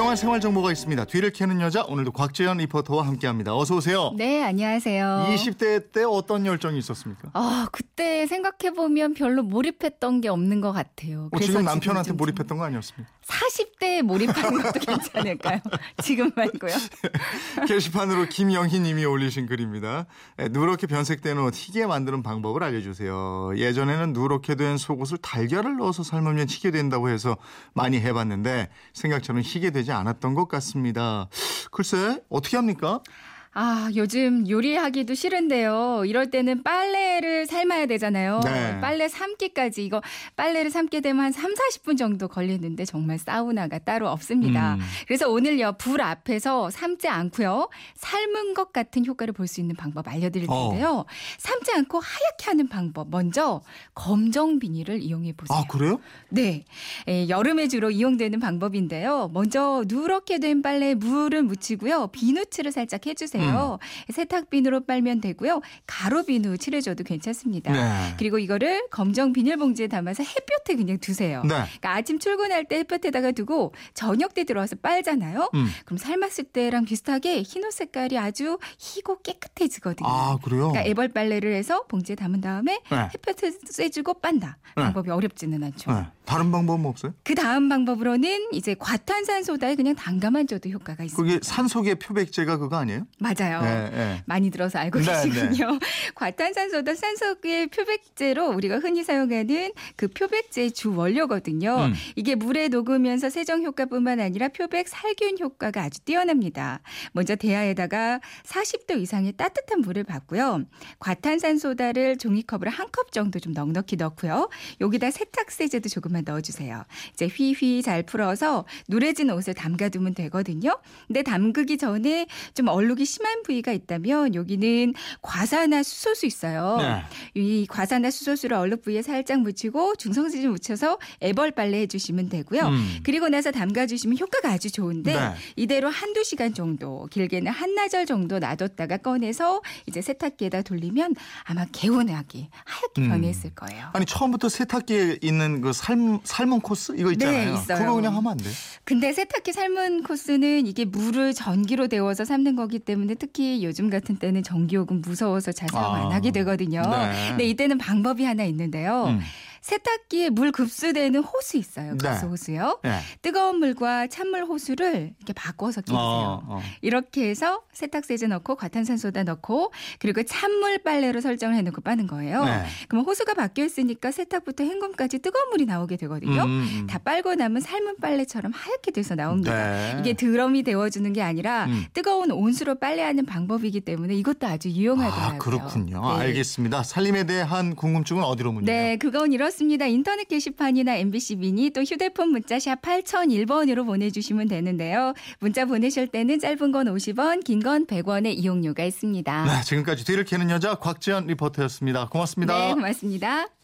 유용한 생활 정보가 있습니다. 뒤를 캐는 여자 오늘도 곽재현 리포터와 함께합니다. 어서 오세요. 네, 안녕하세요. 20대 때 어떤 열정이 있었습니까? 아, 그때 생각해 보면 별로 몰입했던 게 없는 것 같아요. 어, 지금 남편한테 좀 몰입했던 거 아니었습니까? 40대에 몰입하는 것도 괜찮을까요? 지금 말고요. 게시판으로 김영희 님이 올리신 글입니다. 에, 누렇게 변색된 옷 희게 만드는 방법을 알려주세요. 예전에는 누렇게 된 속옷을 달걀을 넣어서 삶으면 희게 된다고 해서 많이 해봤는데 생각처럼 희게 되지 않았던 것 같습니다. 글쎄 어떻게 합니까? 아, 요즘 요리하기도 싫은데요. 이럴 때는 빨래를 삶아야 되잖아요. 네. 빨래 삶기까지 이거 빨래를 삶게 되면 한 3, 40분 정도 걸리는데 정말 사우나가 따로 없습니다. 음. 그래서 오늘요. 불 앞에서 삶지 않고요. 삶은 것 같은 효과를 볼 수 있는 방법 알려 드릴 어. 텐데요. 삶지 않고 하얗게 하는 방법. 먼저 검정 비닐을 이용해 보세요. 아 그래요? 네. 에, 여름에 주로 이용되는 방법인데요. 먼저 누렇게 된 빨래에 물을 묻히고요. 비누칠을 살짝 해 주세요. 음. 세탁비누로 빨면 되고요. 가루비누 칠해줘도 괜찮습니다. 네. 그리고 이거를 검정 비닐봉지에 담아서 햇볕에 그냥 두세요. 네. 그러니까 아침 출근할 때 햇볕에다가 두고 저녁 때 들어와서 빨잖아요. 음. 그럼 삶았을 때랑 비슷하게 흰옷 색깔이 아주 희고 깨끗해지거든요. 아 그래요? 그러니까 애벌 빨래를 해서 봉지에 담은 다음에 네. 햇볕에 쐬주고 빤다. 네. 방법이 어렵지는 않죠. 네. 다른 방법은 없어요? 그 다음 방법으로는 이제 과탄산소다에 그냥 담가만 줘도 효과가 있습니다. 그게 산속의 표백제가 그거 아니에요? 맞아요. 네, 네. 많이 들어서 알고 네, 계시군요. 과탄산소다 산소의 표백제로 우리가 흔히 사용하는 그 표백제의 주 원료거든요. 음. 이게 물에 녹으면서 세정 효과뿐만 아니라 표백 살균 효과가 아주 뛰어납니다. 먼저 대야에다가 40도 이상의 따뜻한 물을 붓고요. 과탄산소다를 종이컵으로 한 컵 정도 좀 넉넉히 넣고요. 여기다 세탁세제도 조금만 넣어주세요. 이제 휘휘 잘 풀어서 누래진 옷을 담가두면 되거든요. 근데 담그기 전에 좀 얼룩이 심한 부위가 있다면 여기는 과사나 수소수 있어요. 네. 이 과사나 수소수를 얼룩 부위에 살짝 묻히고 중성지를 묻혀서 애벌 빨래 해주시면 되고요. 음. 그리고 나서 담가주시면 효과가 아주 좋은데 네. 이대로 한두 시간 정도 길게는 한나절 정도 놔뒀다가 꺼내서 이제 세탁기에다 돌리면 아마 개운하게 하얗게 음. 변했을 거예요. 아니 처음부터 세탁기에 있는 그 삶, 삶은 코스 이거 있잖아요. 네, 있어요. 그거 그냥 하면 안 돼. 근데 세탁기 삶은 코스는 이게 물을 전기로 데워서 삶는 거기 때문에 특히 요즘 같은 때는 전기요금 무서워서 잘 사용 안 아, 하게 되거든요. 네. 근데 이때는 방법이 하나 있는데요. 음. 세탁기에 물 급수되는 호스 있어요. 네. 급수 호스요. 네. 뜨거운 물과 찬물 호수를 이렇게 바꿔서 끼우세요. 어, 어. 이렇게 해서 세탁세제 넣고 과탄산소다 넣고 그리고 찬물 빨래로 설정을 해놓고 빠는 거예요. 네. 그럼 호수가 바뀌어 있으니까 세탁부터 헹굼까지 뜨거운 물이 나오게 되거든요. 음, 음. 다 빨고 나면 삶은 빨래처럼 하얗게 돼서 나옵니다. 네. 이게 드럼이 데워주는 게 아니라 음. 뜨거운 온수로 빨래하는 방법이기 때문에 이것도 아주 유용하더라고요. 아, 그렇군요. 네. 알겠습니다. 살림에 대한 궁금증은 어디로 문의해요? 네, 그건 이 렇습니다. 인터넷 게시판이나 MBC 미니 또 휴대폰 문자샵 8001번으로 보내주시면 되는데요. 문자 보내실 때는 짧은 건 50원, 긴 건 100원의 이용료가 있습니다. 네, 지금까지 뒤를 캐는 여자 곽지연 리포터였습니다. 고맙습니다. 네, 고맙습니다.